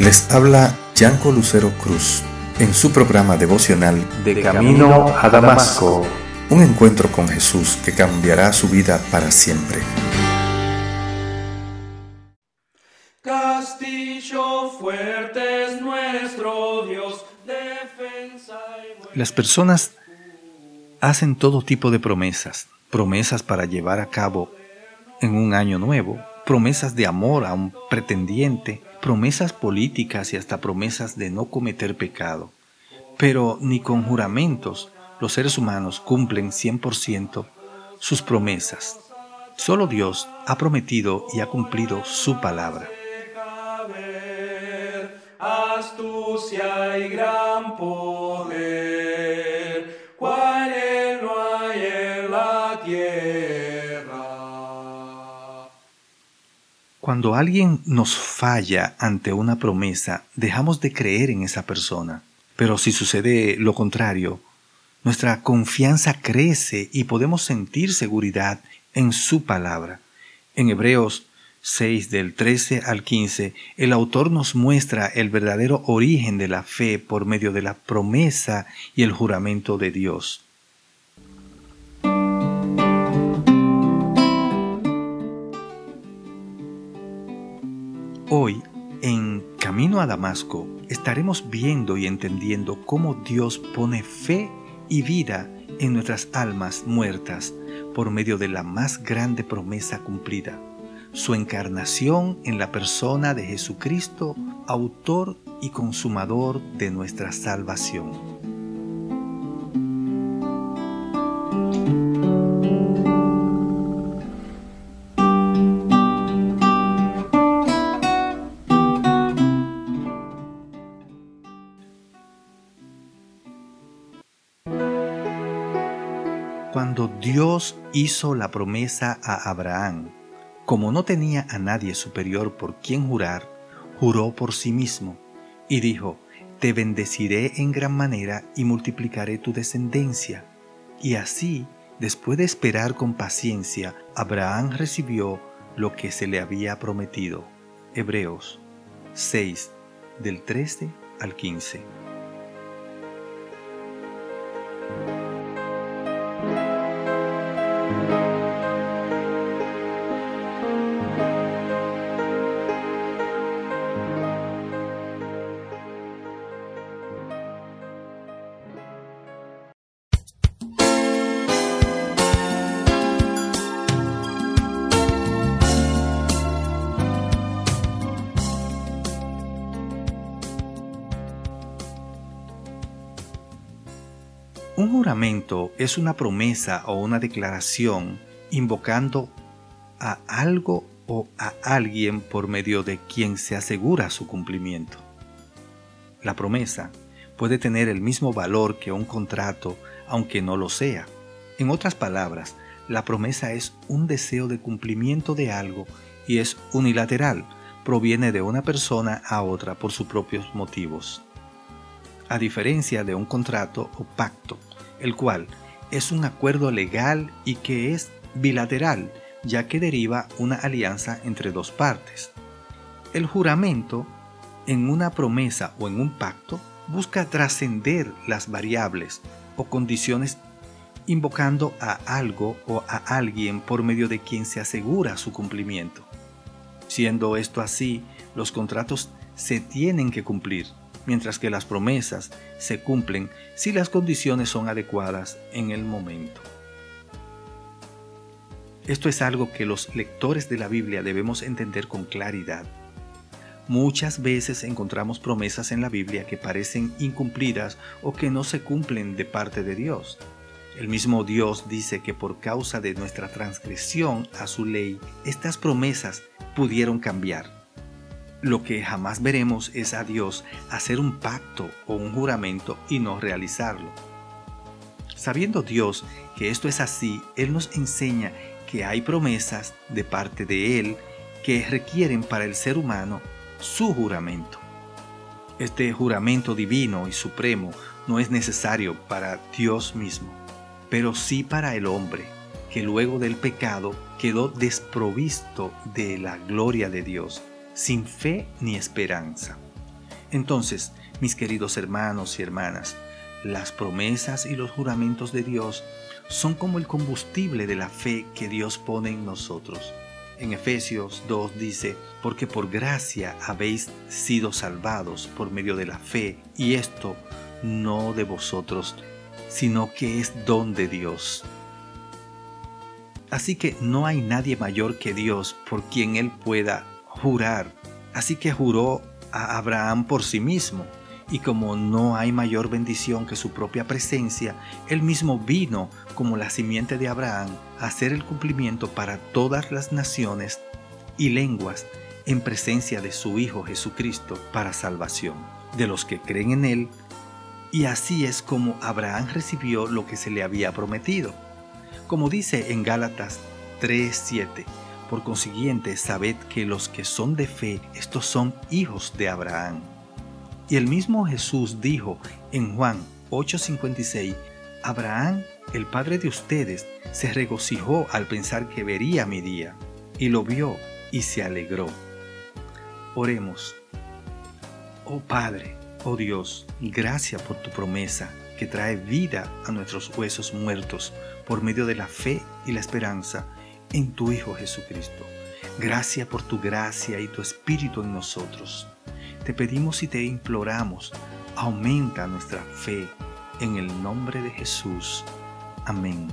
Les habla Yanco Lucero Cruz en su programa devocional De Camino a Damasco. Un encuentro con Jesús que cambiará su vida para siempre. Castillo fuerte es nuestro Dios, defensa y Las personas hacen todo tipo de promesas, promesas para llevar a cabo en un año nuevo, promesas de amor a un pretendiente, promesas políticas y hasta promesas de no cometer pecado. Pero ni con juramentos los seres humanos cumplen 100% sus promesas. Solo Dios ha prometido y ha cumplido su palabra. astucia y gran poder, cual no hay en la tierra. Cuando alguien nos falla ante una promesa, dejamos de creer en esa persona. Pero si sucede lo contrario, nuestra confianza crece y podemos sentir seguridad en su palabra. En Hebreos 6 del 13 al 15, el autor nos muestra el verdadero origen de la fe por medio de la promesa y el juramento de Dios. Hoy, en Camino a Damasco, estaremos viendo y entendiendo cómo Dios pone fe y vida en nuestras almas muertas por medio de la más grande promesa cumplida, su encarnación en la persona de Jesucristo, autor y consumador de nuestra salvación. Dios hizo la promesa a Abraham, como no tenía a nadie superior por quien jurar, juró por sí mismo y dijo, Te bendeciré en gran manera y multiplicaré tu descendencia. Y así, después de esperar con paciencia, Abraham recibió lo que se le había prometido. Hebreos 6, del 13 al 15. Un juramento es una promesa o una declaración invocando a algo o a alguien por medio de quien se asegura su cumplimiento. La promesa puede tener el mismo valor que un contrato, aunque no lo sea. En otras palabras, la promesa es un deseo de cumplimiento de algo y es unilateral, proviene de una persona a otra por sus propios motivos. A diferencia de un contrato o pacto, el cual es un acuerdo legal y que es bilateral, ya que deriva una alianza entre dos partes. El juramento, en una promesa o en un pacto, busca trascender las variables o condiciones invocando a algo o a alguien por medio de quien se asegura su cumplimiento. Siendo esto así, los contratos se tienen que cumplir, mientras que las promesas se cumplen si las condiciones son adecuadas en el momento. Esto es algo que los lectores de la Biblia debemos entender con claridad. Muchas veces encontramos promesas en la Biblia que parecen incumplidas o que no se cumplen de parte de Dios. El mismo Dios dice que por causa de nuestra transgresión a su ley, estas promesas pudieron cambiar. Lo que jamás veremos es a Dios hacer un pacto o un juramento y no realizarlo. Sabiendo Dios que esto es así, Él nos enseña que hay promesas de parte de Él que requieren para el ser humano su juramento. Este juramento divino y supremo no es necesario para Dios mismo, pero sí para el hombre, que luego del pecado quedó desprovisto de la gloria de Dios, sin fe ni esperanza. Entonces, mis queridos hermanos y hermanas, las promesas y los juramentos de Dios son como el combustible de la fe que Dios pone en nosotros. En Efesios 2 dice, porque por gracia habéis sido salvados por medio de la fe, y esto no de vosotros, sino que es don de Dios. Así que no hay nadie mayor que Dios por quien Él pueda jurar. Así que juró a Abraham por sí mismo. Y como no hay mayor bendición que su propia presencia, Él mismo vino como la simiente de Abraham a hacer el cumplimiento para todas las naciones y lenguas en presencia de su Hijo Jesucristo para salvación, de los que creen en Él. Y así es como Abraham recibió lo que se le había prometido. Como dice en Gálatas 3:7, por consiguiente sabed que los que son de fe, estos son hijos de Abraham. Y el mismo Jesús dijo en Juan 8:56, Abraham, el padre de ustedes, se regocijó al pensar que vería mi día, y lo vio y se alegró. Oremos. Oh Padre, oh Dios, gracias por tu promesa que trae vida a nuestros huesos muertos por medio de la fe y la esperanza en tu Hijo Jesucristo. Gracias por tu gracia y tu Espíritu en nosotros. Te pedimos y te imploramos, aumenta nuestra fe en el nombre de Jesús. Amén.